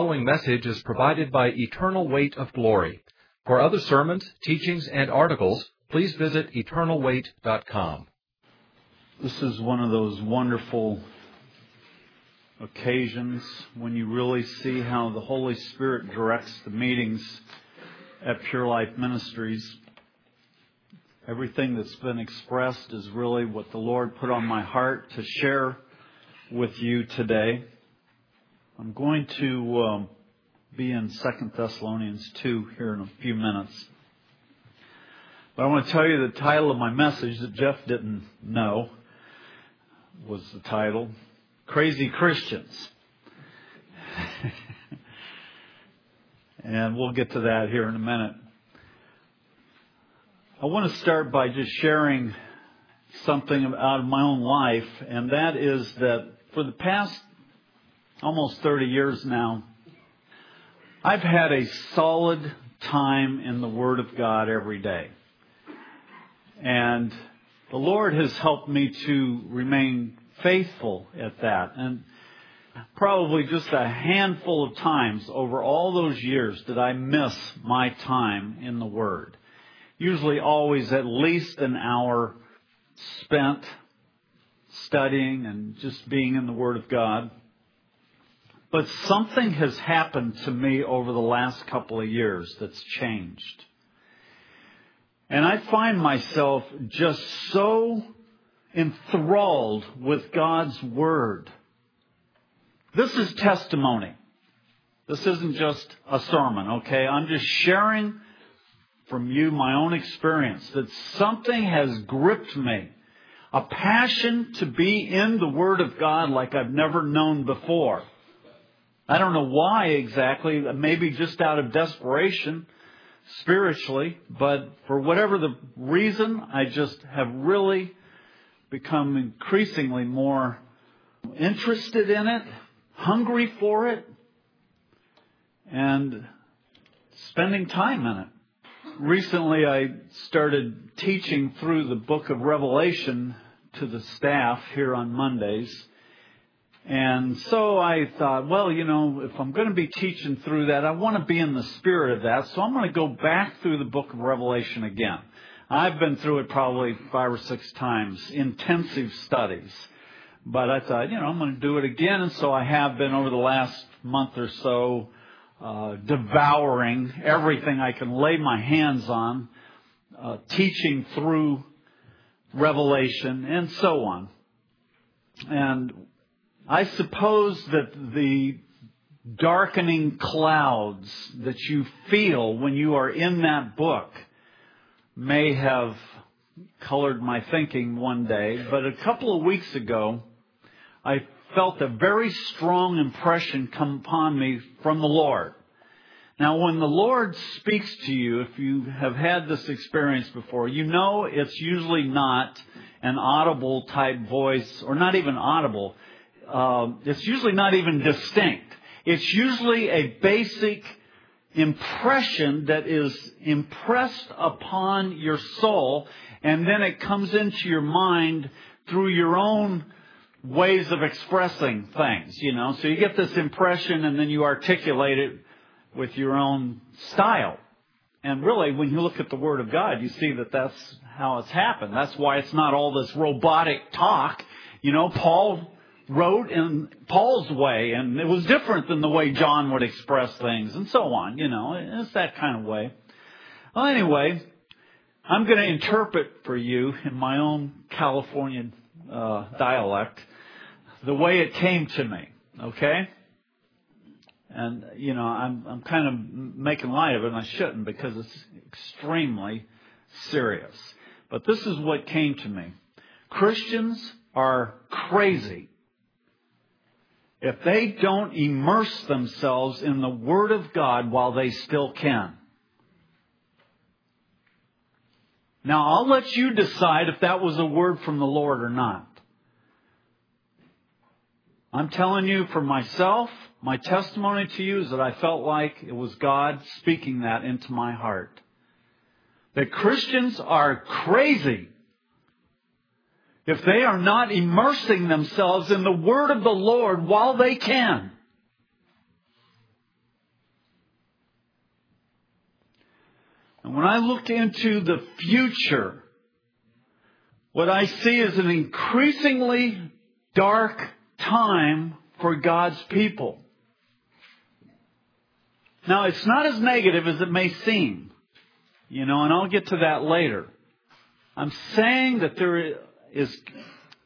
Following message is provided by Eternal Weight of Glory. For other sermons, teachings, and articles, please visit eternalweight.com. This is one of those wonderful occasions when you really see how the Holy Spirit directs the meetings at Pure Life Ministries. Everything that's been expressed is really what the Lord put on my heart to share with you today. I'm going to um, be in Second Thessalonians 2 here in a few minutes. But I want to tell you the title of my message that Jeff didn't know was the title Crazy Christians. and we'll get to that here in a minute. I want to start by just sharing something out of my own life, and that is that for the past almost 30 years now, I've had a solid time in the Word of God every day. And the Lord has helped me to remain faithful at that. And probably just a handful of times over all those years did I miss my time in the Word. Usually always at least an hour spent studying and just being in the Word of God. But something has happened to me over the last couple of years that's changed. And I find myself just so enthralled with God's Word. This is testimony. This isn't just a sermon, okay? I'm just sharing from you my own experience that something has gripped me. A passion to be in the Word of God like I've never known before. I don't know why exactly, maybe just out of desperation spiritually, but for whatever the reason, I just have really become increasingly more interested in it, hungry for it, and spending time in it. Recently, I started teaching through the book of Revelation to the staff here on Mondays. And so I thought, well, you know, if I'm going to be teaching through that, I want to be in the spirit of that. So I'm going to go back through the book of Revelation again. I've been through it probably five or six times, intensive studies. But I thought, you know, I'm going to do it again. And so I have been over the last month or so, uh, devouring everything I can lay my hands on, uh, teaching through Revelation and so on. And I suppose that the darkening clouds that you feel when you are in that book may have colored my thinking one day, but a couple of weeks ago, I felt a very strong impression come upon me from the Lord. Now, when the Lord speaks to you, if you have had this experience before, you know it's usually not an audible type voice, or not even audible uh, it's usually not even distinct. It's usually a basic impression that is impressed upon your soul, and then it comes into your mind through your own ways of expressing things, you know. So you get this impression and then you articulate it with your own style. And really, when you look at the Word of God, you see that that's how it's happened. That's why it's not all this robotic talk. You know, Paul wrote in Paul's way, and it was different than the way John would express things, and so on. You know, it's that kind of way. Well, anyway, I'm going to interpret for you in my own California uh, dialect the way it came to me. Okay? And you know, I'm I'm kind of making light of it, and I shouldn't because it's extremely serious. But this is what came to me. Christians are crazy if they don't immerse themselves in the Word of God while they still can. Now, I'll let you decide if that was a word from the Lord or not. I'm telling you for myself, my testimony to you is that I felt like it was God speaking that into my heart. That Christians are crazy if they are not immersing themselves in the Word of the Lord while they can. And when I look into the future, what I see is an increasingly dark time for God's people. Now, it's not as negative as it may seem, you know, and I'll get to that later. I'm saying that there is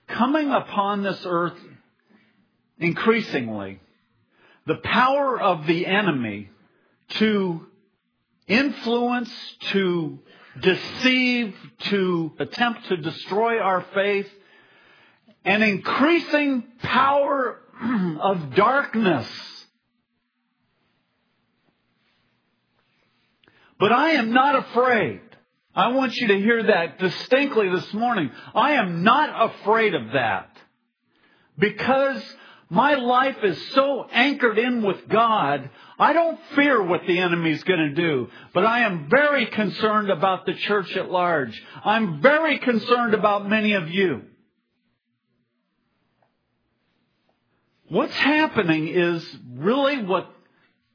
coming upon this earth increasingly the power of the enemy to influence, to deceive, to attempt to destroy our faith, an increasing power of darkness. But I am not afraid. I want you to hear that distinctly this morning. I am not afraid of that. Because my life is so anchored in with God, I don't fear what the enemy's going to do, but I am very concerned about the church at large. I'm very concerned about many of you. What's happening is really what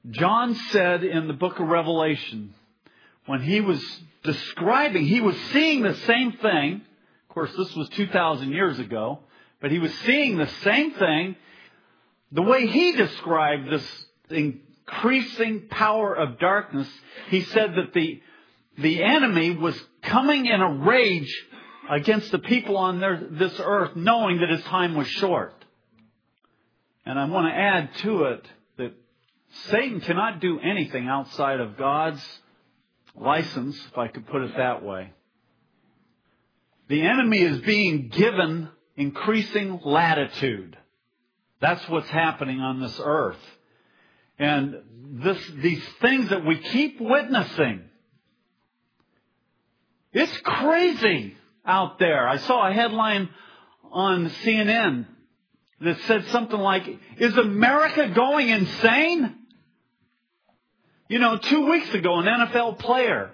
John said in the book of Revelation when he was describing, he was seeing the same thing. Of course, this was 2,000 years ago, but he was seeing the same thing. The way he described this increasing power of darkness, he said that the, the enemy was coming in a rage against the people on their, this earth, knowing that his time was short. And I want to add to it that Satan cannot do anything outside of God's license, if I could put it that way. The enemy is being given increasing latitude. That's what's happening on this earth. And this, these things that we keep witnessing. It's crazy out there. I saw a headline on CNN that said something like, is America going insane? You know, two weeks ago, an NFL player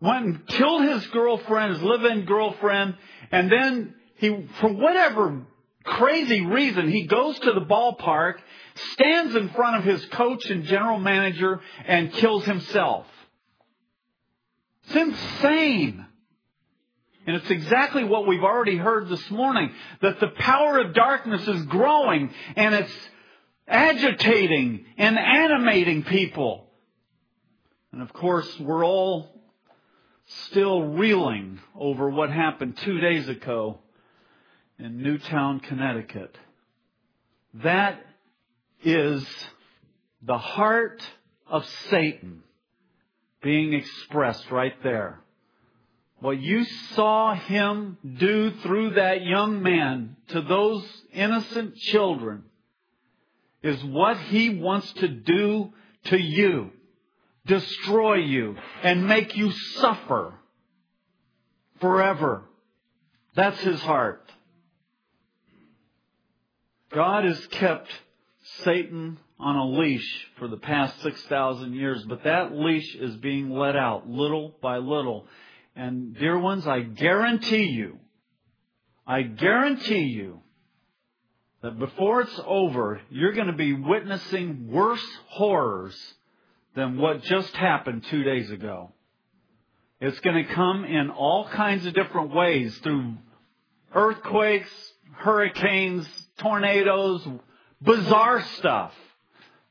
went and killed his girlfriend, his live-in girlfriend, and then he, for whatever crazy reason, he goes to the ballpark, stands in front of his coach and general manager, and kills himself. It's insane. And it's exactly what we've already heard this morning, that the power of darkness is growing and it's agitating and animating people. And of course, we're all still reeling over what happened two days ago in Newtown, Connecticut. That is the heart of Satan being expressed right there. What you saw him do through that young man to those innocent children is what he wants to do to you destroy you and make you suffer forever. That's his heart. God has kept Satan on a leash for the past 6,000 years, but that leash is being let out little by little. And dear ones, I guarantee you, I guarantee you that before it's over, you're going to be witnessing worse horrors than what just happened two days ago. It's going to come in all kinds of different ways through earthquakes, hurricanes, tornadoes, bizarre stuff,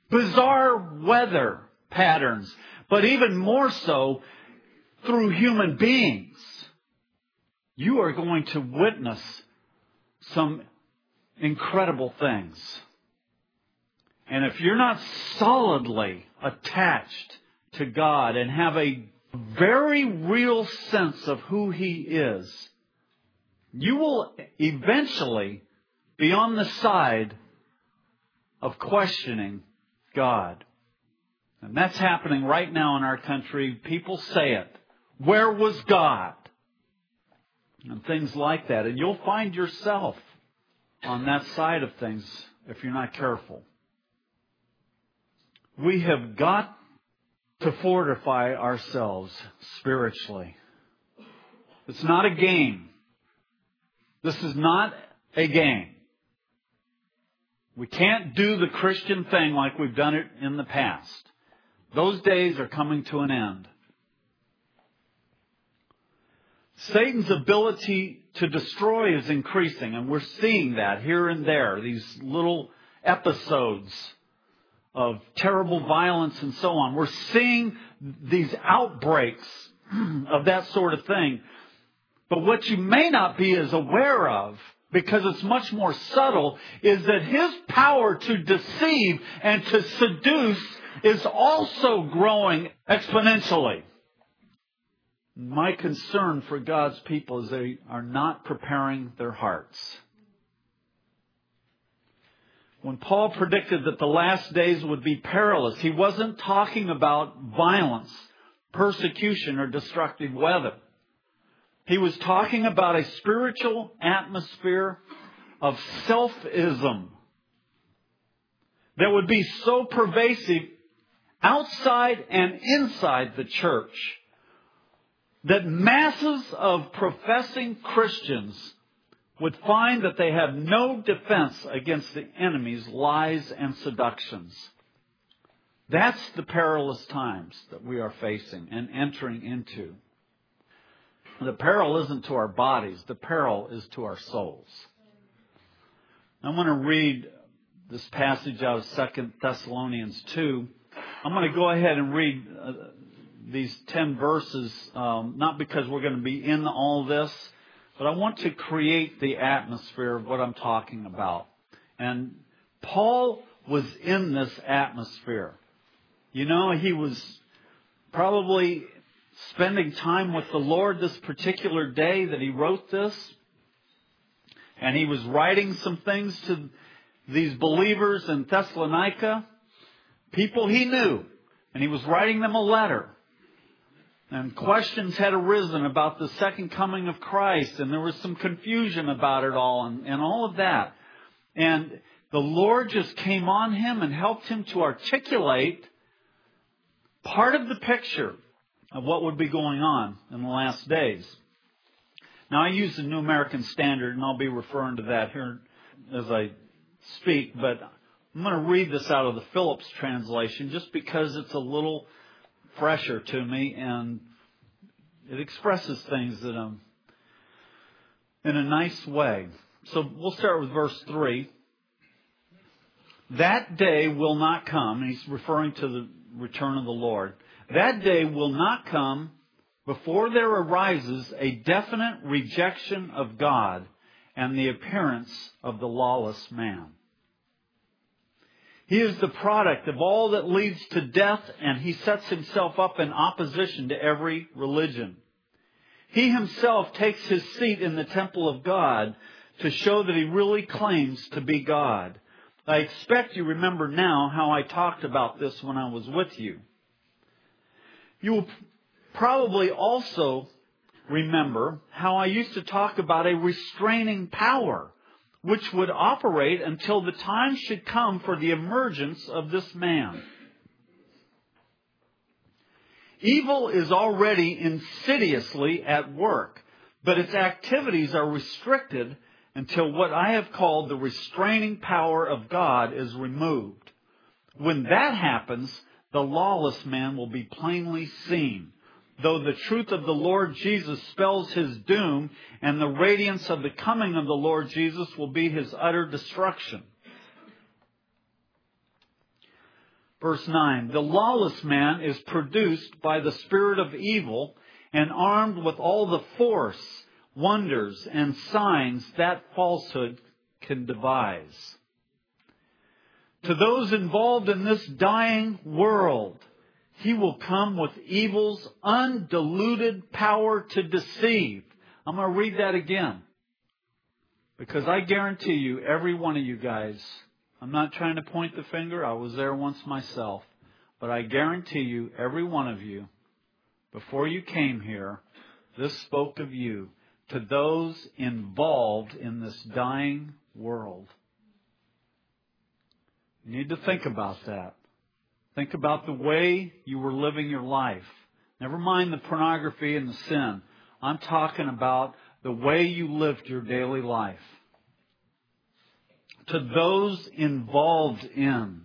bizarre weather patterns, but even more so through human beings. You are going to witness some incredible things. And if you're not solidly attached to God and have a very real sense of who He is, you will eventually be on the side of questioning God. And that's happening right now in our country. People say it. Where was God? And things like that. And you'll find yourself on that side of things if you're not careful. We have got to fortify ourselves spiritually. It's not a game. This is not a game. We can't do the Christian thing like we've done it in the past. Those days are coming to an end. Satan's ability to destroy is increasing, and we're seeing that here and there, these little episodes of terrible violence and so on. We're seeing these outbreaks of that sort of thing. But what you may not be as aware of, because it's much more subtle, is that his power to deceive and to seduce is also growing exponentially. My concern for God's people is they are not preparing their hearts. When Paul predicted that the last days would be perilous, he wasn't talking about violence, persecution, or destructive weather. He was talking about a spiritual atmosphere of selfism that would be so pervasive outside and inside the church that masses of professing Christians would find that they have no defense against the enemy's lies and seductions. That's the perilous times that we are facing and entering into. The peril isn't to our bodies, the peril is to our souls. I want to read this passage out of 2 Thessalonians 2. I'm going to go ahead and read uh, these 10 verses, um, not because we're going to be in all this, but I want to create the atmosphere of what I'm talking about. And Paul was in this atmosphere. You know, he was probably spending time with the Lord this particular day that he wrote this. And he was writing some things to these believers in Thessalonica, people he knew. And he was writing them a letter. And questions had arisen about the second coming of Christ, and there was some confusion about it all, and, and all of that. And the Lord just came on him and helped him to articulate part of the picture of what would be going on in the last days. Now, I use the New American Standard, and I'll be referring to that here as I speak, but I'm going to read this out of the Phillips translation just because it's a little fresher to me and it expresses things in a, in a nice way. So we'll start with verse 3. That day will not come, he's referring to the return of the Lord. That day will not come before there arises a definite rejection of God and the appearance of the lawless man. He is the product of all that leads to death, and he sets himself up in opposition to every religion. He himself takes his seat in the temple of God to show that he really claims to be God. I expect you remember now how I talked about this when I was with you. You will probably also remember how I used to talk about a restraining power which would operate until the time should come for the emergence of this man. Evil is already insidiously at work, but its activities are restricted until what I have called the restraining power of God is removed. When that happens, the lawless man will be plainly seen, though the truth of the Lord Jesus spells his doom, and the radiance of the coming of the Lord Jesus will be his utter destruction. Verse 9 The lawless man is produced by the spirit of evil and armed with all the force, wonders, and signs that falsehood can devise. To those involved in this dying world, he will come with evil's undiluted power to deceive. I'm going to read that again. Because I guarantee you, every one of you guys, I'm not trying to point the finger, I was there once myself, but I guarantee you, every one of you, before you came here, this spoke of you to those involved in this dying world. You need to think about that. Think about the way you were living your life. Never mind the pornography and the sin. I'm talking about the way you lived your daily life. To those involved in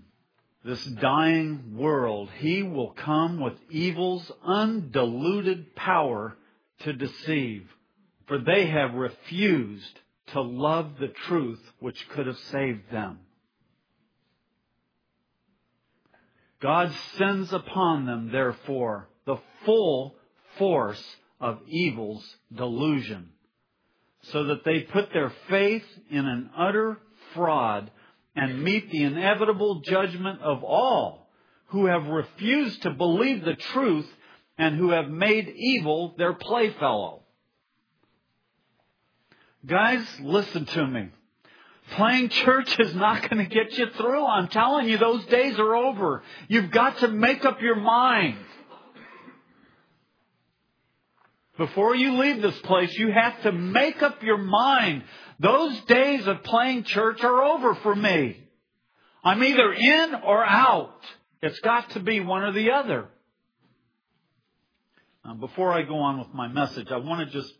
this dying world, he will come with evil's undiluted power to deceive, for they have refused to love the truth which could have saved them. God sends upon them, therefore, the full force of evil's delusion, so that they put their faith in an utter fraud and meet the inevitable judgment of all who have refused to believe the truth and who have made evil their playfellow. Guys, listen to me. Playing church is not going to get you through. I'm telling you, those days are over. You've got to make up your mind. Before you leave this place, you have to make up your mind. Those days of playing church are over for me. I'm either in or out. It's got to be one or the other. Now, before I go on with my message, I want to just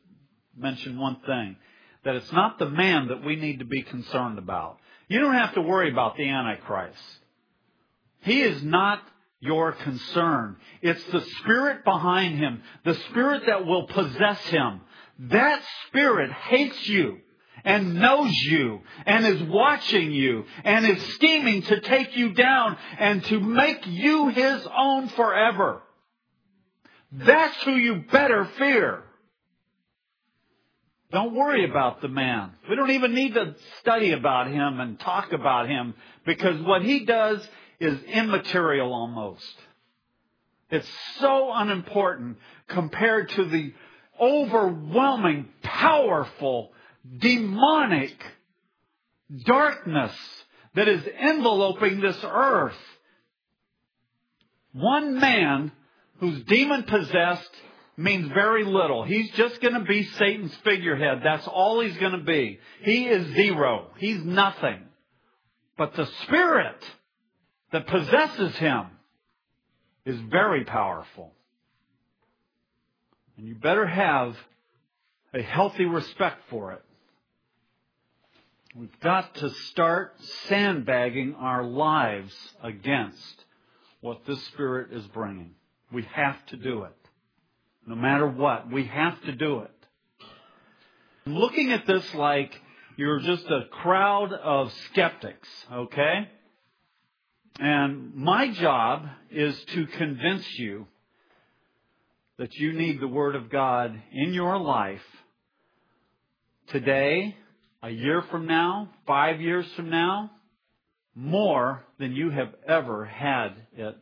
mention one thing that it's not the man that we need to be concerned about. You don't have to worry about the Antichrist. He is not your concern. It's the spirit behind him, the spirit that will possess him. That spirit hates you and knows you and is watching you and is scheming to take you down and to make you his own forever. That's who you better fear. Don't worry about the man. We don't even need to study about him and talk about him because what he does is immaterial almost. It's so unimportant compared to the overwhelming, powerful, demonic darkness that is enveloping this earth. One man who's demon possessed means very little. He's just going to be Satan's figurehead. That's all he's going to be. He is zero. He's nothing. But the spirit that possesses him is very powerful. And you better have a healthy respect for it. We've got to start sandbagging our lives against what this Spirit is bringing. We have to do it. No matter what, we have to do it. Looking at this like you're just a crowd of skeptics, okay? And my job is to convince you that you need the Word of God in your life today, a year from now, five years from now, more than you have ever had it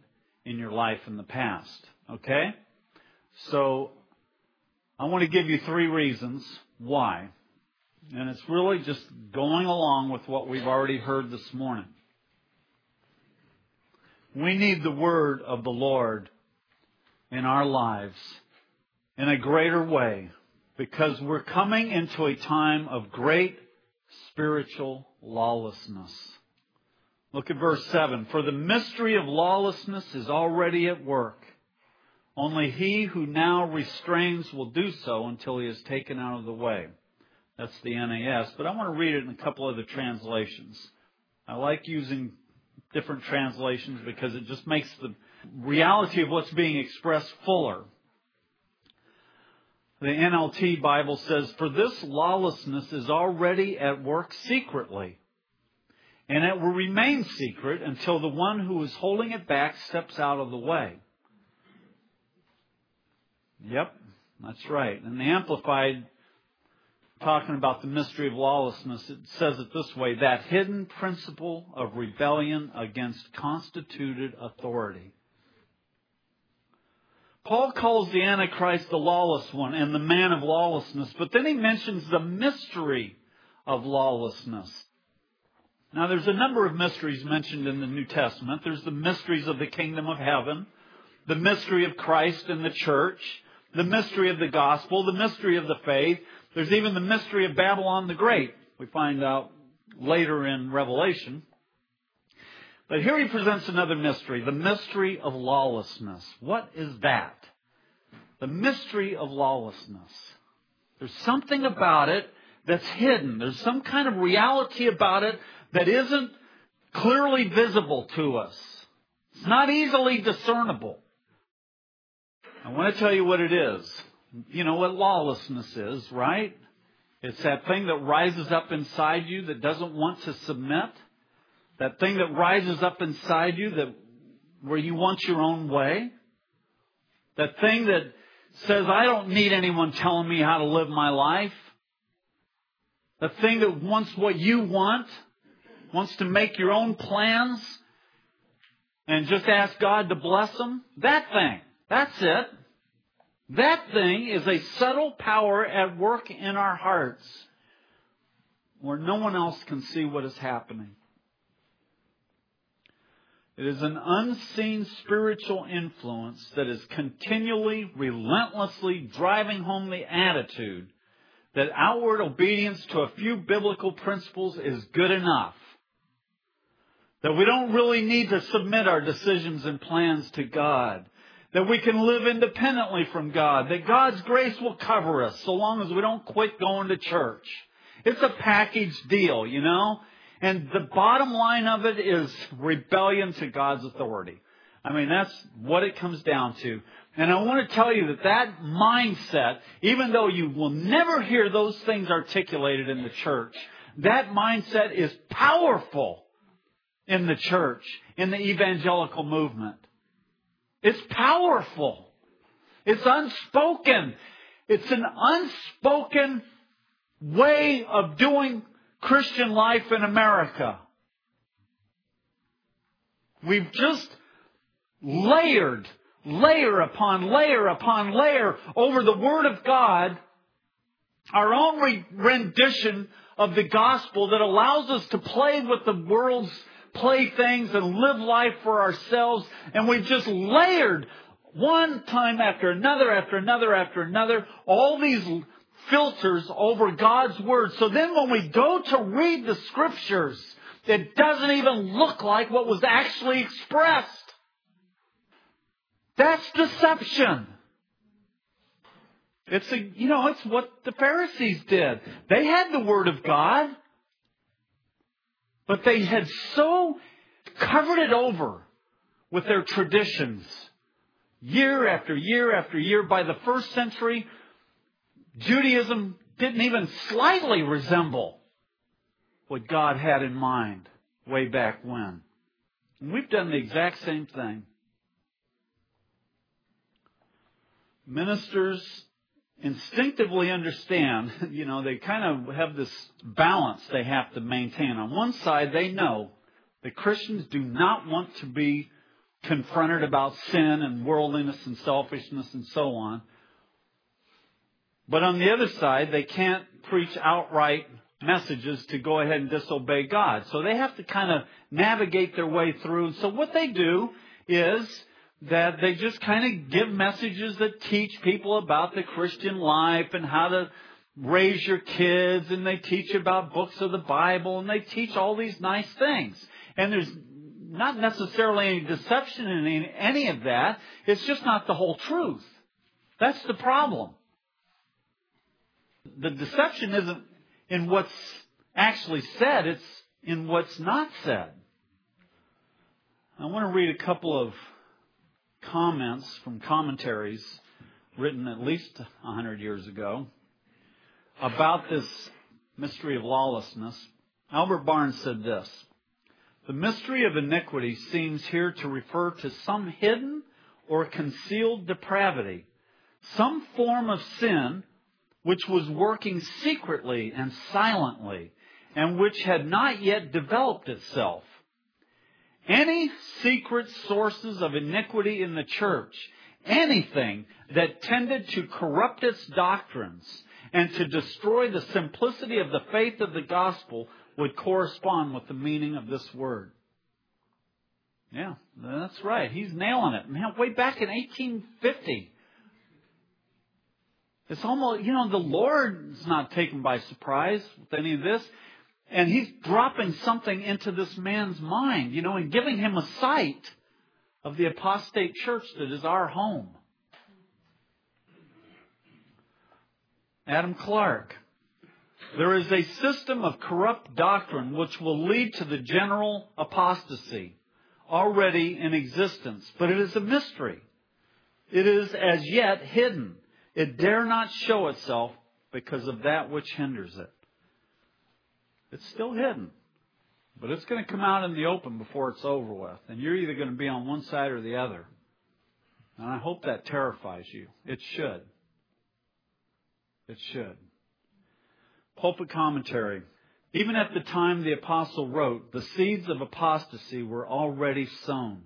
in your life in the past. Okay? So, I want to give you three reasons why. And it's really just going along with what we've already heard this morning. We need the word of the Lord in our lives in a greater way because we're coming into a time of great spiritual lawlessness. Look at verse 7. For the mystery of lawlessness is already at work. Only he who now restrains will do so until he is taken out of the way. That's the NAS, but I want to read it in a couple of other translations. I like using different translations because it just makes the reality of what's being expressed fuller. The NLT Bible says, For this lawlessness is already at work secretly, and it will remain secret until the one who is holding it back steps out of the way. Yep, that's right. And the Amplified, talking about the mystery of lawlessness, it says it this way that hidden principle of rebellion against constituted authority. Paul calls the Antichrist the lawless one and the man of lawlessness, but then he mentions the mystery of lawlessness. Now, there's a number of mysteries mentioned in the New Testament. There's the mysteries of the kingdom of heaven, the mystery of Christ and the church, the mystery of the gospel, the mystery of the faith. There's even the mystery of Babylon the Great. We find out later in Revelation. But here he presents another mystery, the mystery of lawlessness. What is that? The mystery of lawlessness. There's something about it that's hidden. There's some kind of reality about it that isn't clearly visible to us. It's not easily discernible. I want to tell you what it is. You know what lawlessness is, right? It's that thing that rises up inside you that doesn't want to submit. That thing that rises up inside you that where you want your own way. That thing that says, I don't need anyone telling me how to live my life. The thing that wants what you want, wants to make your own plans and just ask God to bless them. That thing. That's it. That thing is a subtle power at work in our hearts where no one else can see what is happening. It is an unseen spiritual influence that is continually, relentlessly driving home the attitude that outward obedience to a few biblical principles is good enough. That we don't really need to submit our decisions and plans to God. That we can live independently from God. That God's grace will cover us so long as we don't quit going to church. It's a package deal, you know? And the bottom line of it is rebellion to God's authority. I mean, that's what it comes down to. And I want to tell you that that mindset, even though you will never hear those things articulated in the church, that mindset is powerful in the church, in the evangelical movement. It's powerful. It's unspoken. It's an unspoken way of doing Christian life in America. We've just layered, layer upon layer upon layer over the Word of God, our own re- rendition of the gospel that allows us to play with the world's playthings and live life for ourselves. And we've just layered one time after another after another after another all these filters over God's Word. So then when we go to read the Scriptures, it doesn't even look like what was actually expressed. That's deception. It's a, you know, it's what the Pharisees did. They had the Word of God, but they had so covered it over with their traditions. Year after year after year, by the first century, Judaism didn't even slightly resemble what God had in mind way back when. And we've done the exact same thing. Ministers instinctively understand, you know, they kind of have this balance they have to maintain. On one side, they know that Christians do not want to be confronted about sin and worldliness and selfishness and so on. But on the other side, they can't preach outright messages to go ahead and disobey God. So they have to kind of navigate their way through. So what they do is that they just kind of give messages that teach people about the Christian life and how to raise your kids and they teach about books of the Bible and they teach all these nice things. And there's not necessarily any deception in any of that. It's just not the whole truth. That's the problem the deception isn't in what's actually said, it's in what's not said. I want to read a couple of comments from commentaries written at least 100 years ago, about this mystery of lawlessness. Albert Barnes said this The mystery of iniquity seems here to refer to some hidden or concealed depravity, some form of sin which was working secretly and silently, and which had not yet developed itself. Any secret sources of iniquity in the church, anything that tended to corrupt its doctrines and to destroy the simplicity of the faith of the gospel would correspond with the meaning of this word. Yeah, that's right. He's nailing it. Man, way back in 1850. It's almost, you know, the Lord's not taken by surprise with any of this. And he's dropping something into this man's mind, you know, and giving him a sight of the apostate church that is our home. Adam Clarke. There is a system of corrupt doctrine which will lead to the general apostasy already in existence, but it is a mystery. It is as yet hidden. It dare not show itself because of that which hinders it. It's still hidden. But it's going to come out in the open before it's over with. And you're either going to be on one side or the other. And I hope that terrifies you. It should. It should. Pulpit commentary. Even at the time the apostle wrote, the seeds of apostasy were already sown.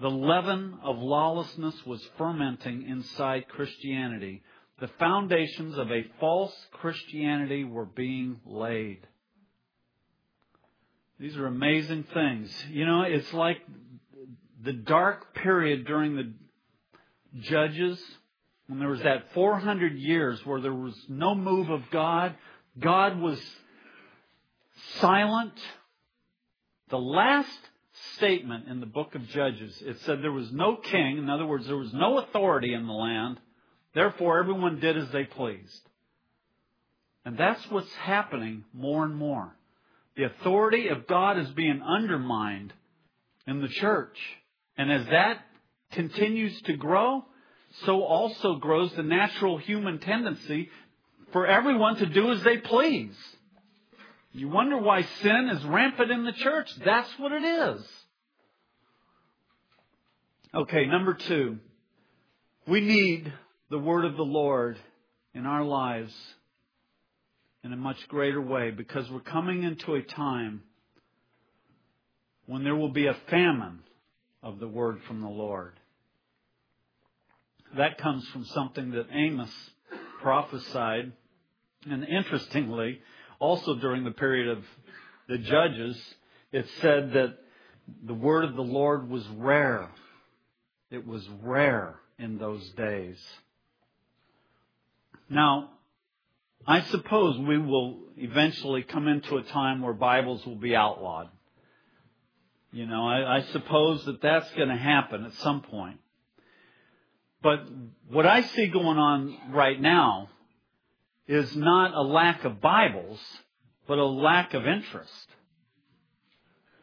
The leaven of lawlessness was fermenting inside Christianity. The foundations of a false Christianity were being laid. These are amazing things. You know, it's like the dark period during the Judges, when there was that 400 years where there was no move of God, God was silent. The last statement in the book of Judges, it said there was no king. In other words, there was no authority in the land. Therefore, everyone did as they pleased. And that's what's happening more and more. The authority of God is being undermined in the church. And as that continues to grow, so also grows the natural human tendency for everyone to do as they please. You wonder why sin is rampant in the church. That's what it is. Okay, number two. We need the word of the Lord in our lives in a much greater way because we're coming into a time when there will be a famine of the word from the Lord. That comes from something that Amos prophesied. And interestingly, also during the period of the judges, it said that the word of the Lord was rare. It was rare in those days. Now, I suppose we will eventually come into a time where Bibles will be outlawed. You know, I, I suppose that that's going to happen at some point. But what I see going on right now is not a lack of Bibles, but a lack of interest.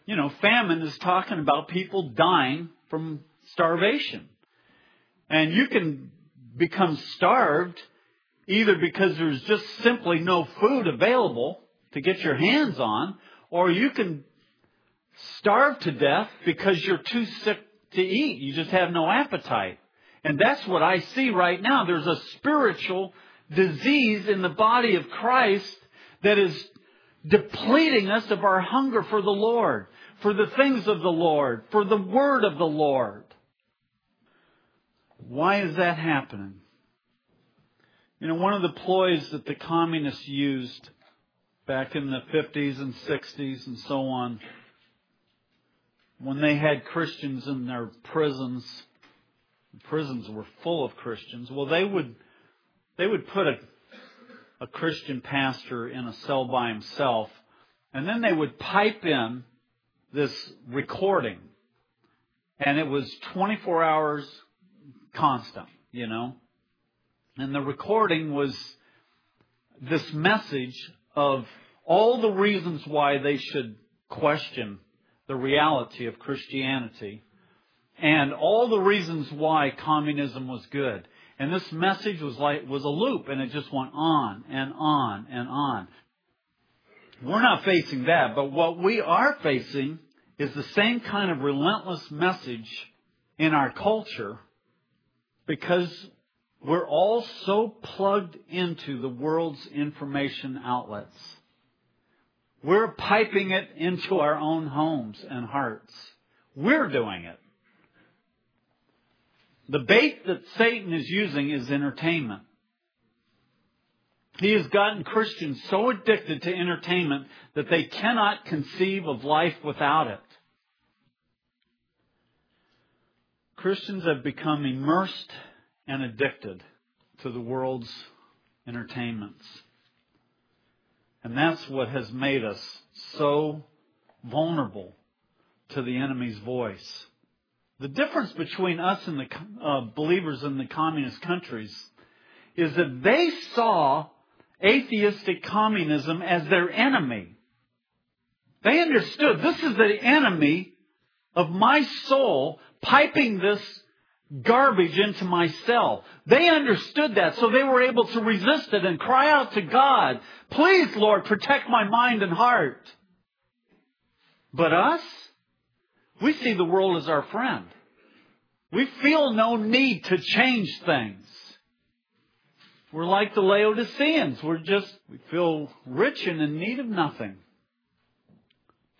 You know, famine is talking about people dying from starvation. And you can become starved either because there's just simply no food available to get your hands on, or you can starve to death because you're too sick to eat. You just have no appetite. And that's what I see right now. There's a spiritual disease in the body of Christ that is depleting us of our hunger for the Lord, for the things of the Lord, for the word of the Lord. Why is that happening? You know, one of the ploys that the communists used back in the 50s and 60s and so on, when they had Christians in their prisons, the prisons were full of Christians. Well, they would they would put a a Christian pastor in a cell by himself, and then they would pipe in this recording, and it was 24 hours constant, you know. And the recording was this message of all the reasons why they should question the reality of Christianity and all the reasons why communism was good. And this message was like, was a loop and it just went on and on and on. We're not facing that, but what we are facing is the same kind of relentless message in our culture because we're all so plugged into the world's information outlets. We're piping it into our own homes and hearts. We're doing it. The bait that Satan is using is entertainment. He has gotten Christians so addicted to entertainment that they cannot conceive of life without it. Christians have become immersed and addicted to the world's entertainments. And that's what has made us so vulnerable to the enemy's voice. The difference between us and the uh, believers in the communist countries is that they saw atheistic communism as their enemy. They understood this is the enemy of my soul piping this garbage into my cell. They understood that, so they were able to resist it and cry out to God, please, Lord, protect my mind and heart. But us, we see the world as our friend. We feel no need to change things. We're like the Laodiceans. We're just, we feel rich and in need of nothing.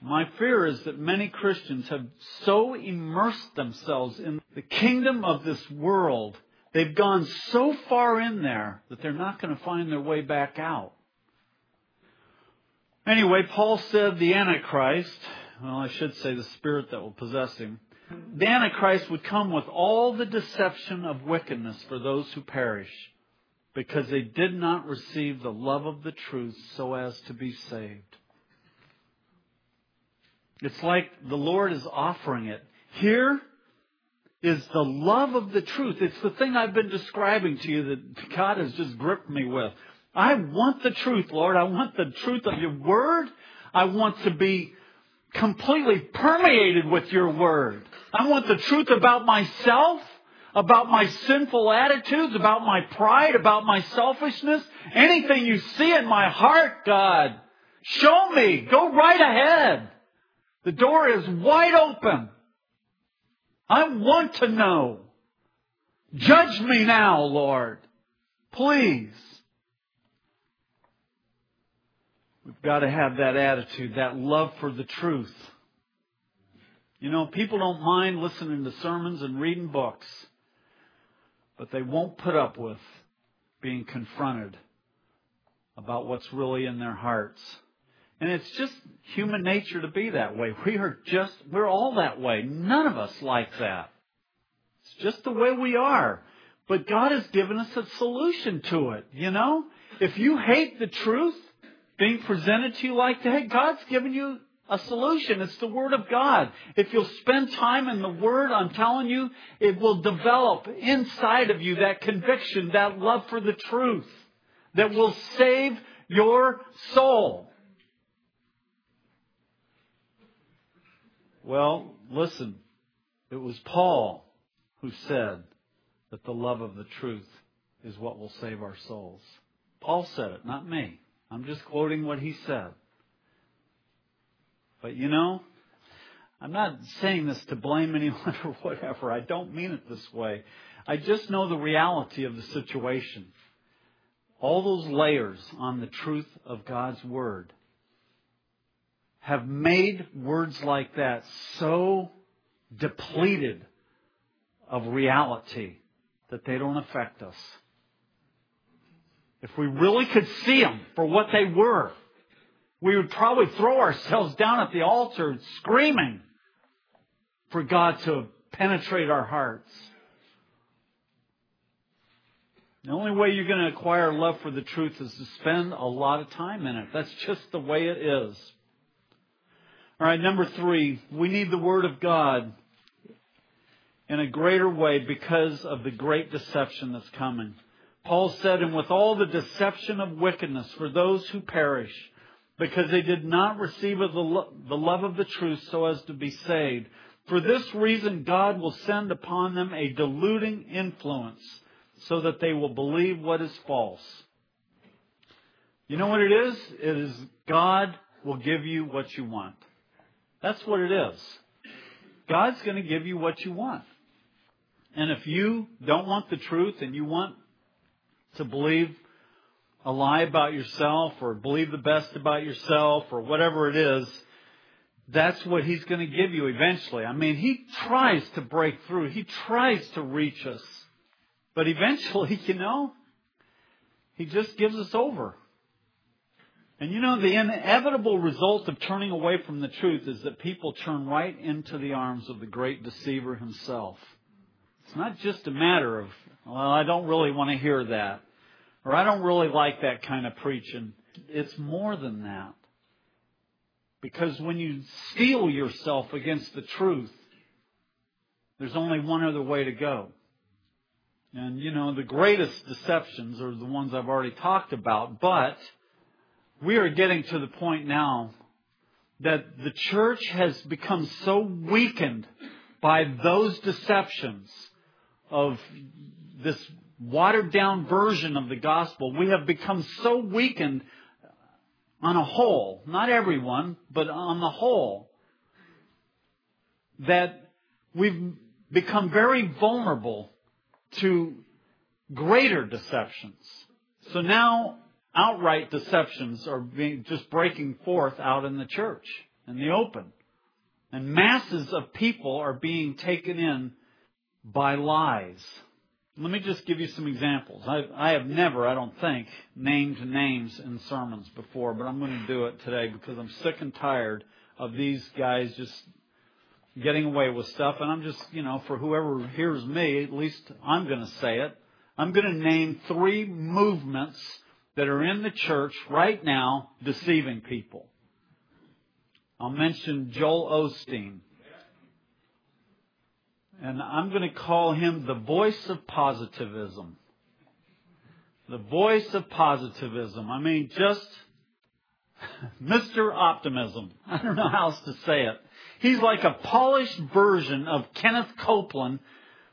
My fear is that many Christians have so immersed themselves in the kingdom of this world, they've gone so far in there that they're not going to find their way back out. Anyway, Paul said the Antichrist, well, I should say the spirit that will possess him, the Antichrist would come with all the deception of wickedness for those who perish, because they did not receive the love of the truth so as to be saved. It's like the Lord is offering it. Here is the love of the truth. It's the thing I've been describing to you that God has just gripped me with. I want the truth, Lord. I want the truth of your word. I want to be completely permeated with your word. I want the truth about myself, about my sinful attitudes, about my pride, about my selfishness. Anything you see in my heart, God, show me. Go right ahead. The door is wide open. I want to know. Judge me now, Lord. Please. We've got to have that attitude, that love for the truth. You know, people don't mind listening to sermons and reading books, but they won't put up with being confronted about what's really in their hearts. And it's just human nature to be that way. We are just, we're all that way. None of us like that. It's just the way we are. But God has given us a solution to it, you know? If you hate the truth being presented to you like that, God's given you a solution. It's the Word of God. If you'll spend time in the Word, I'm telling you, it will develop inside of you that conviction, that love for the truth that will save your soul. Well, listen, it was Paul who said that the love of the truth is what will save our souls. Paul said it, not me. I'm just quoting what he said. But you know, I'm not saying this to blame anyone or whatever. I don't mean it this way. I just know the reality of the situation. All those layers on the truth of God's Word have made words like that so depleted of reality that they don't affect us. If we really could see them for what they were, we would probably throw ourselves down at the altar screaming for God to penetrate our hearts. The only way you're going to acquire love for the truth is to spend a lot of time in it. That's just the way it is. All right, number three, we need the Word of God in a greater way because of the great deception that's coming. Paul said, and with all the deception of wickedness for those who perish, because they did not receive the love of the truth so as to be saved. For this reason, God will send upon them a deluding influence, so that they will believe what is false. You know what it is? It is God will give you what you want. That's what it is. God's going to give you what you want. And if you don't want the truth and you want to believe a lie about yourself or believe the best about yourself or whatever it is, that's what he's going to give you eventually. I mean, he tries to break through. He tries to reach us. But eventually, you know, he just gives us over. And you know, the inevitable result of turning away from the truth is that people turn right into the arms of the great deceiver himself. It's not just a matter of, well, I don't really want to hear that. Or I don't really like that kind of preaching. It's more than that. Because when you steel yourself against the truth, there's only one other way to go. And you know, the greatest deceptions are the ones I've already talked about, but we are getting to the point now that the church has become so weakened by those deceptions of this watered down version of the gospel. We have become so weakened on a whole, not everyone, but on the whole, that we've become very vulnerable to greater deceptions. So now outright deceptions are being just breaking forth out in the church in the open. And masses of people are being taken in by lies. Let me just give you some examples. I, I, have never, I don't think, named names in sermons before, but I'm going to do it today because I'm sick and tired of these guys just getting away with stuff. And I'm just, you know, for whoever hears me, at least I'm going to say it. I'm going to name three movements that are in the church right now deceiving people. I'll mention Joel Osteen. And I'm going to call him the voice of positivism. The voice of positivism. I mean, just Mr. Optimism. I don't know how else to say it. He's like a polished version of Kenneth Copeland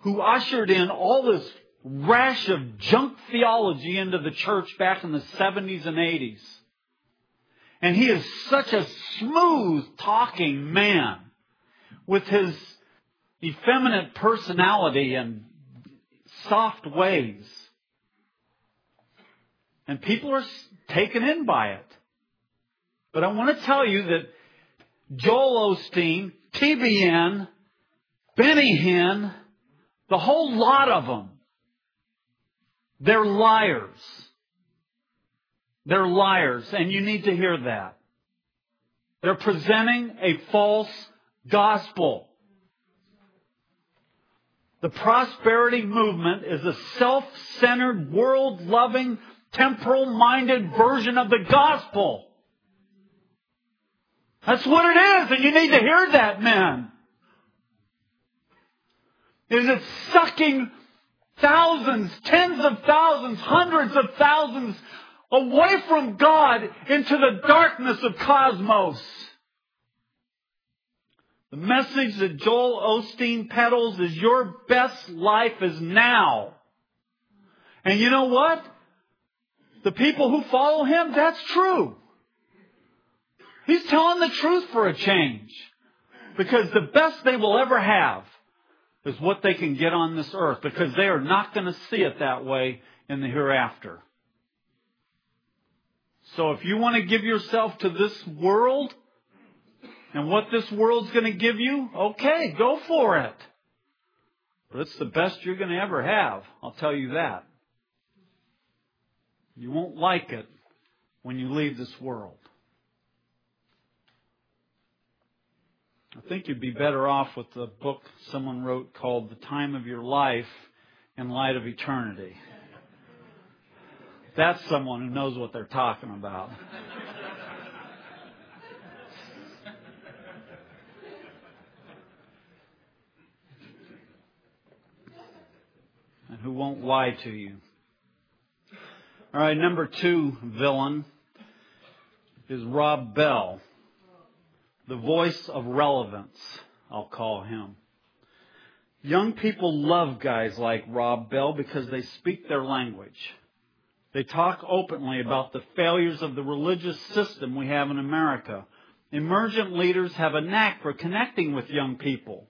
who ushered in all this rash of junk theology into the church back in the 70s and 80s. And he is such a smooth talking man with his effeminate personality and soft ways. And people are taken in by it. But I want to tell you that Joel Osteen, TBN, Benny Hinn, the whole lot of them they're liars. They're liars, and you need to hear that. They're presenting a false gospel. The prosperity movement is a self-centered, world-loving, temporal-minded version of the gospel. That's what it is, and you need to hear that, man. Is it sucking thousands, tens of thousands, hundreds of thousands away from God into the darkness of cosmos. The message that Joel Osteen peddles is your best life is now. And you know what? The people who follow him, that's true. He's telling the truth for a change. Because the best they will ever have is what they can get on this earth because they are not going to see it that way in the hereafter. So if you want to give yourself to this world and what this world's going to give you, okay, go for it. But it's the best you're going to ever have. I'll tell you that. You won't like it when you leave this world. I think you'd be better off with the book someone wrote called The Time of Your Life in Light of Eternity. That's someone who knows what they're talking about. and who won't lie to you. All right, number two villain is Rob Bell the voice of relevance, I'll call him. Young people love guys like Rob Bell because they speak their language. They talk openly about the failures of the religious system we have in America. Emergent leaders have a knack for connecting with young people.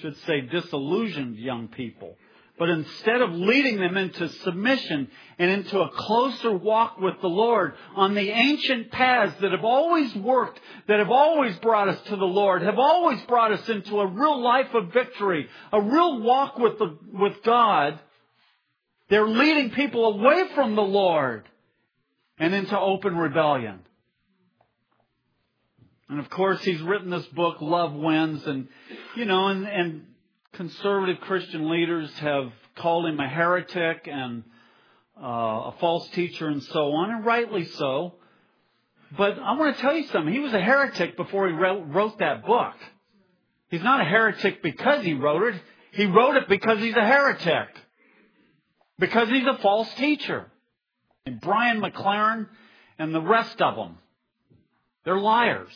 Should say disillusioned young people. But instead of leading them into submission and into a closer walk with the Lord on the ancient paths that have always worked, that have always brought us to the Lord, have always brought us into a real life of victory, a real walk with, the, with God, they're leading people away from the Lord and into open rebellion. And of course, he's written this book, Love Wins, and, you know, and, and conservative Christian leaders have called him a heretic and uh, a false teacher and so on, and rightly so. But I want to tell you something. He was a heretic before he wrote that book. He's not a heretic because he wrote it. He wrote it because he's a heretic. Because he's a false teacher. And Brian McLaren and the rest of them, they're liars.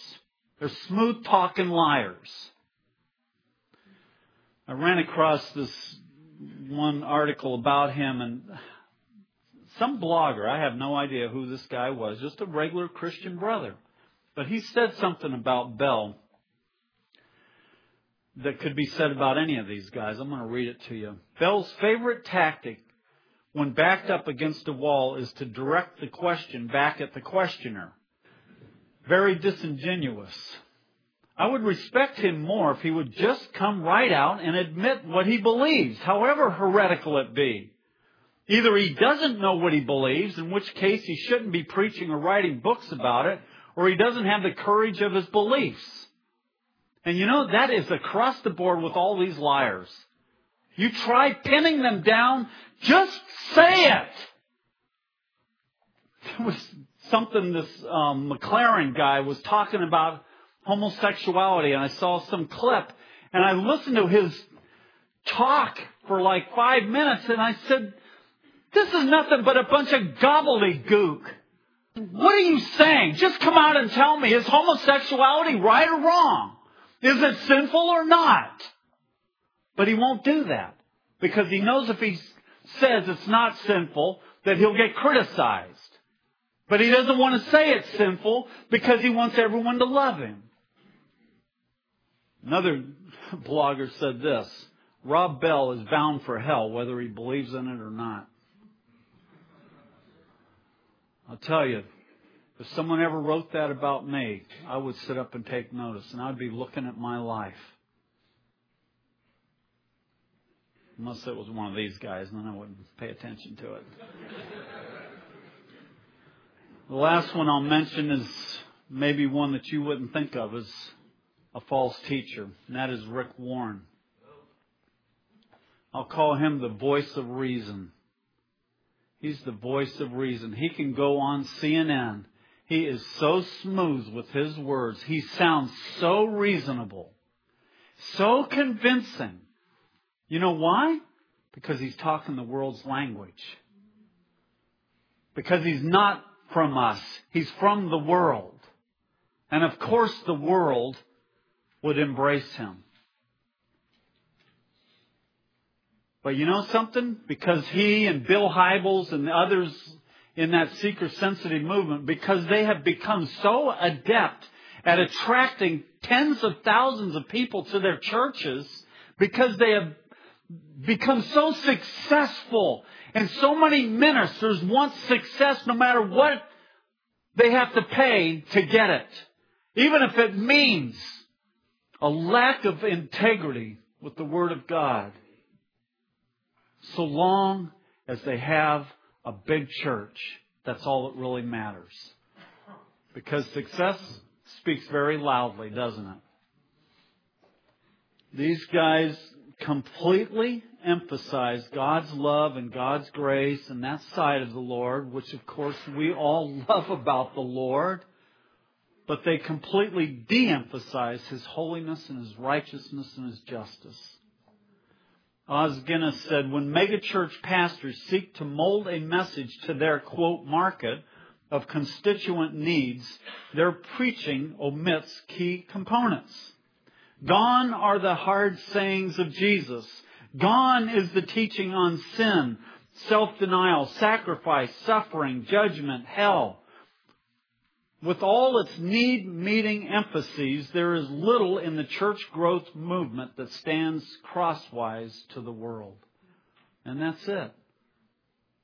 They're smooth talking liars. I ran across this one article about him and some blogger, I have no idea who this guy was, just a regular Christian brother. But he said something about Bell that could be said about any of these guys. I'm going to read it to you. Bell's favorite tactic when backed up against a wall is to direct the question back at the questioner. Very disingenuous. I would respect him more if he would just come right out and admit what he believes, however heretical it be. Either he doesn't know what he believes, in which case he shouldn't be preaching or writing books about it, or he doesn't have the courage of his beliefs. And you know, that is across the board with all these liars. You try pinning them down, just say it! There was something this um, McLaren guy was talking about homosexuality and I saw some clip and I listened to his talk for like five minutes and I said, this is nothing but a bunch of gobbledygook. What are you saying? Just come out and tell me, is homosexuality right or wrong? Is it sinful or not? But he won't do that because he knows if he says it's not sinful, that he'll get criticized. But he doesn't want to say it's sinful because he wants everyone to love him. Another blogger said this Rob Bell is bound for hell whether he believes in it or not. I'll tell you, if someone ever wrote that about me, I would sit up and take notice and I'd be looking at my life. Unless it was one of these guys, and then I wouldn't pay attention to it. the last one I'll mention is maybe one that you wouldn't think of is a false teacher, and that is Rick Warren. I'll call him the voice of reason. He's the voice of reason. He can go on CNN. He is so smooth with his words. He sounds so reasonable, so convincing. You know why? Because he's talking the world's language. Because he's not from us. He's from the world. And of course the world would embrace him. But you know something? Because he and Bill Hybels and others in that seeker sensitive movement, because they have become so adept at attracting tens of thousands of people to their churches, because they have become so successful and so many ministers want success no matter what they have to pay to get it. Even if it means a lack of integrity with the Word of God so long as they have a big church. That's all that really matters. Because success speaks very loudly, doesn't it? These guys completely emphasize God's love and God's grace and that side of the Lord, which of course we all love about the Lord but they completely de emphasize his holiness and his righteousness and his justice. Os Guinness said, when megachurch pastors seek to mold a message to their, quote, market of constituent needs, their preaching omits key components. Gone are the hard sayings of Jesus. Gone is the teaching on sin, self-denial, sacrifice, suffering, judgment, hell. With all its need meeting emphases, there is little in the church growth movement that stands crosswise to the world. And that's it.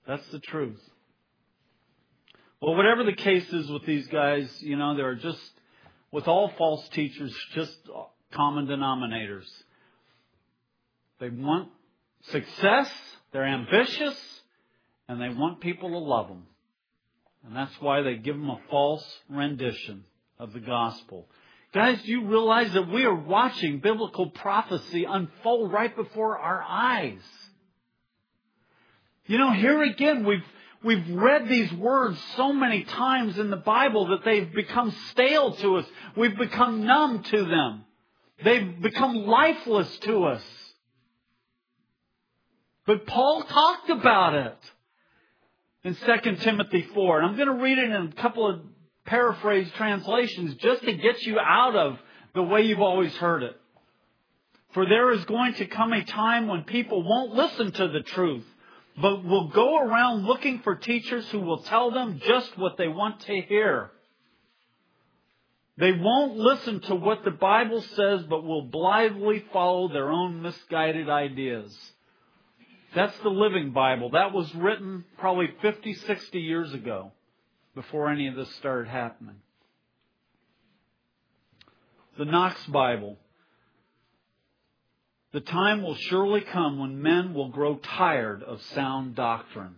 That's the truth. Well, whatever the case is with these guys, you know, they're just, with all false teachers, just common denominators. They want success, they're ambitious, and they want people to love them. And that's why they give them a false rendition of the gospel. Guys, do you realize that we are watching biblical prophecy unfold right before our eyes? You know, here again, we've, we've read these words so many times in the Bible that they've become stale to us. We've become numb to them. They've become lifeless to us. But Paul talked about it in 2 Timothy 4. And I'm going to read it in a couple of paraphrase translations just to get you out of the way you've always heard it. For there is going to come a time when people won't listen to the truth, but will go around looking for teachers who will tell them just what they want to hear. They won't listen to what the Bible says, but will blithely follow their own misguided ideas. That's the Living Bible. That was written probably 50, 60 years ago before any of this started happening. The Knox Bible. The time will surely come when men will grow tired of sound doctrine.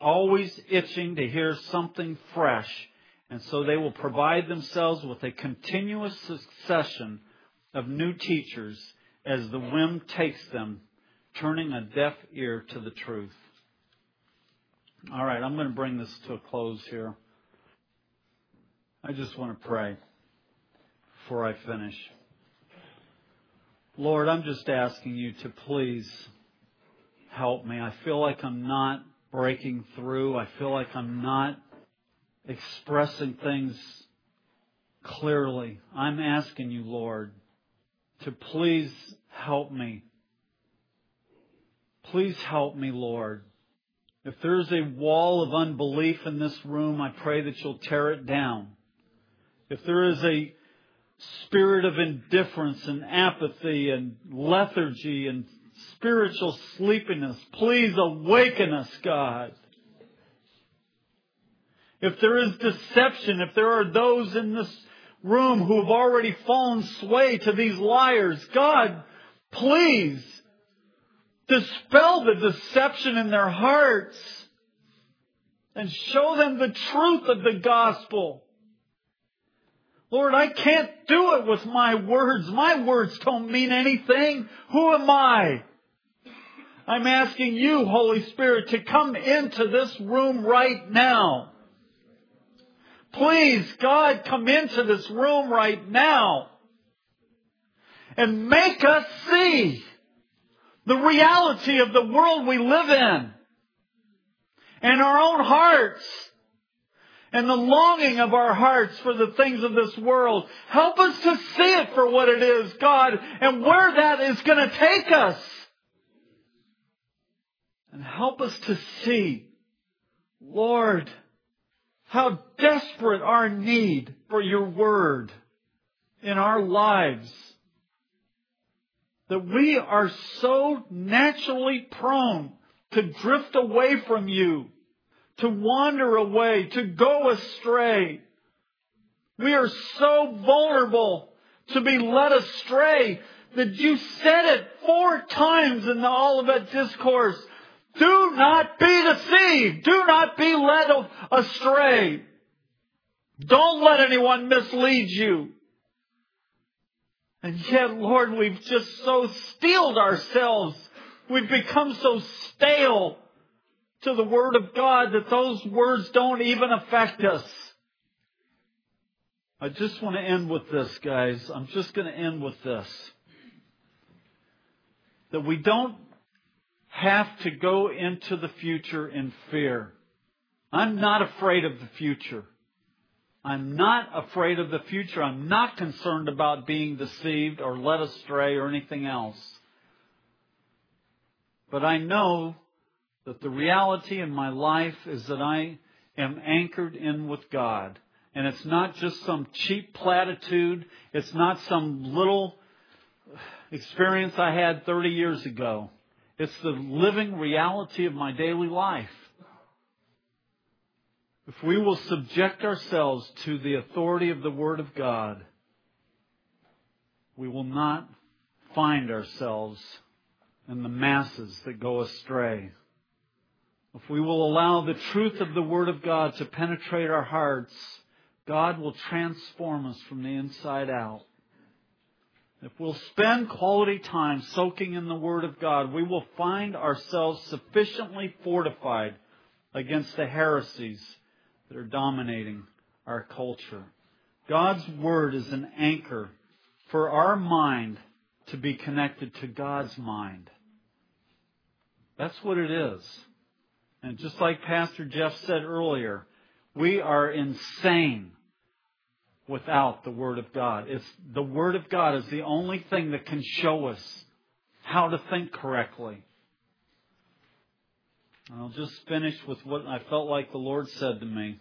Always itching to hear something fresh, and so they will provide themselves with a continuous succession of new teachers as the whim takes them turning a deaf ear to the truth. All right, I'm going to bring this to a close here. I just want to pray before I finish. Lord, I'm just asking you to please help me. I feel like I'm not breaking through. I feel like I'm not expressing things clearly. I'm asking you, Lord, to please help me Please help me, Lord. If there's a wall of unbelief in this room, I pray that you'll tear it down. If there is a spirit of indifference and apathy and lethargy and spiritual sleepiness, please awaken us, God. If there is deception, if there are those in this room who have already fallen sway to these liars, God, please dispel the deception in their hearts and show them the truth of the gospel. Lord, I can't do it with my words. My words don't mean anything. Who am I? I'm asking you, Holy Spirit, to come into this room right now. Please, God, come into this room right now and make us see the reality of the world we live in and our own hearts and the longing of our hearts for the things of this world. Help us to see it for what it is, God, and where that is going to take us. And help us to see, Lord, how desperate our need for your word in our lives that we are so naturally prone to drift away from you, to wander away, to go astray. We are so vulnerable to be led astray that you said it four times in the Olivet Discourse. Do not be deceived. Do not be led astray. Don't let anyone mislead you. And yet, Lord, we've just so steeled ourselves. We've become so stale to the Word of God that those words don't even affect us. I just want to end with this, guys. I'm just going to end with this. That we don't have to go into the future in fear. I'm not afraid of the future. I'm not afraid of the future. I'm not concerned about being deceived or led astray or anything else. But I know that the reality in my life is that I am anchored in with God. And it's not just some cheap platitude. It's not some little experience I had 30 years ago. It's the living reality of my daily life. If we will subject ourselves to the authority of the Word of God, we will not find ourselves in the masses that go astray. If we will allow the truth of the Word of God to penetrate our hearts, God will transform us from the inside out. If we'll spend quality time soaking in the Word of God, we will find ourselves sufficiently fortified against the heresies that are dominating our culture. God's Word is an anchor for our mind to be connected to God's mind. That's what it is. And just like Pastor Jeff said earlier, we are insane without the Word of God. It's, the Word of God is the only thing that can show us how to think correctly. I'll just finish with what I felt like the Lord said to me.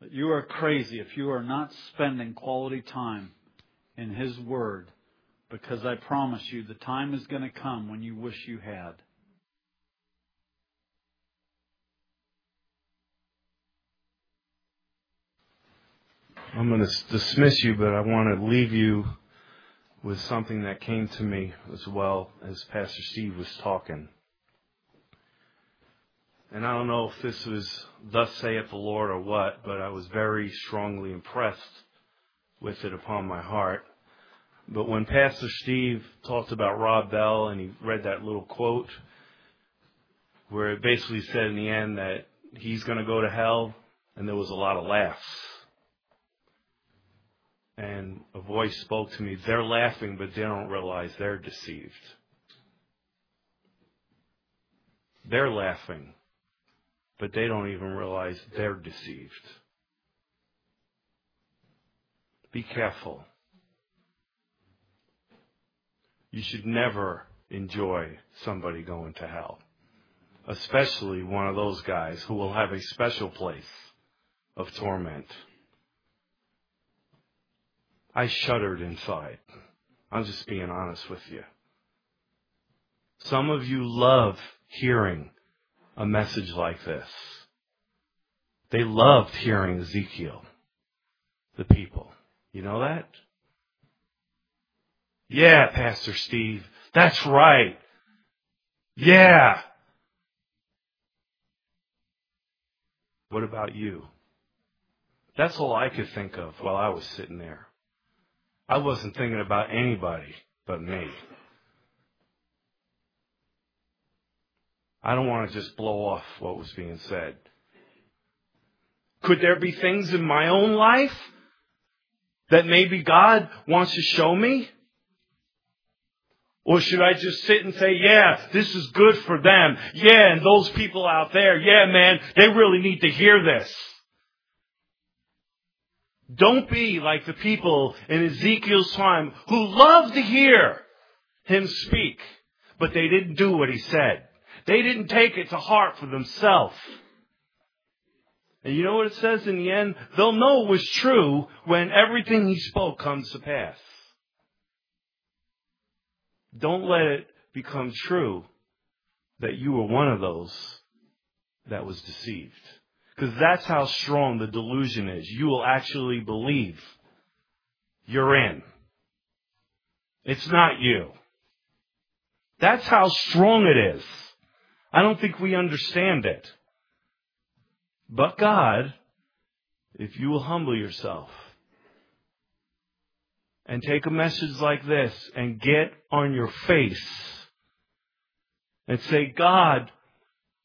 That you are crazy if you are not spending quality time in His Word, because I promise you the time is going to come when you wish you had. I'm going to dismiss you, but I want to leave you with something that came to me as well as Pastor Steve was talking. And I don't know if this was thus saith the Lord or what, but I was very strongly impressed with it upon my heart. But when Pastor Steve talked about Rob Bell and he read that little quote where it basically said in the end that he's going to go to hell, and there was a lot of laughs and a voice spoke to me. They're laughing, but they don't realize they're deceived. They're laughing, but they don't even realize they're deceived. Be careful. You should never enjoy somebody going to hell, especially one of those guys who will have a special place of torment. I shuddered inside. I'm just being honest with you. Some of you love hearing a message like this. They loved hearing Ezekiel, the people. You know that? Yeah, Pastor Steve. That's right. Yeah. What about you? That's all I could think of while I was sitting there. I wasn't thinking about anybody but me. I don't want to just blow off what was being said. Could there be things in my own life that maybe God wants to show me? Or should I just sit and say, yeah, this is good for them. Yeah, and those people out there, yeah, man, they really need to hear this. Don't be like the people in Ezekiel's time who loved to hear him speak, but they didn't do what he said. They didn't take it to heart for themselves. And you know what it says in the end? They'll know it was true when everything he spoke comes to pass. Don't let it become true that you were one of those that was deceived. Because that's how strong the delusion is. You will actually believe you're in. It's not you. That's how strong it is. I don't think we understand it. But God, if you will humble yourself and take a message like this and get on your face and say, God,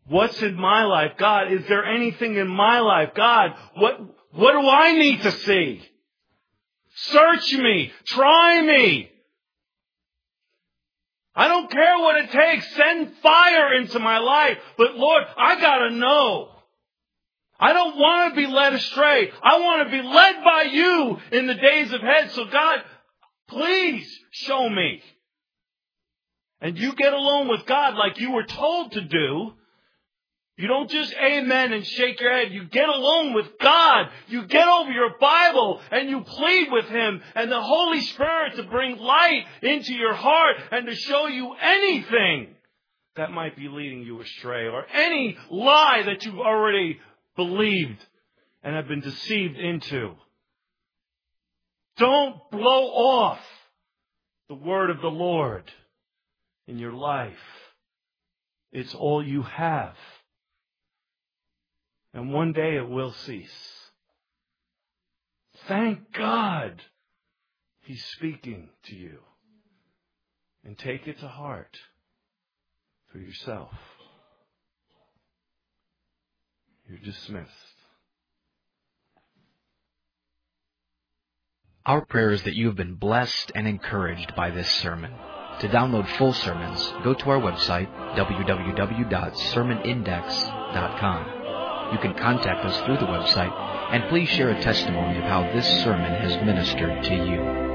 What's in my life? God, is there anything in my life? God, what, what do I need to see? Search me. Try me. I don't care what it takes. Send fire into my life. But Lord, I gotta know. I don't want to be led astray. I want to be led by you in the days ahead. So God, please show me. And you get along with God like you were told to do. You don't just amen and shake your head. You get along with God. You get over your Bible and you plead with Him and the Holy Spirit to bring light into your heart and to show you anything that might be leading you astray or any lie that you've already believed and have been deceived into. Don't blow off the word of the Lord in your life. It's all you have. And one day it will cease. Thank God He's speaking to you. And take it to heart for yourself. You're dismissed. Our prayer is that you have been blessed and encouraged by this sermon. To download full sermons, go to our website, www.sermonindex.com. You can contact us through the website, and please share a testimony of how this sermon has ministered to you.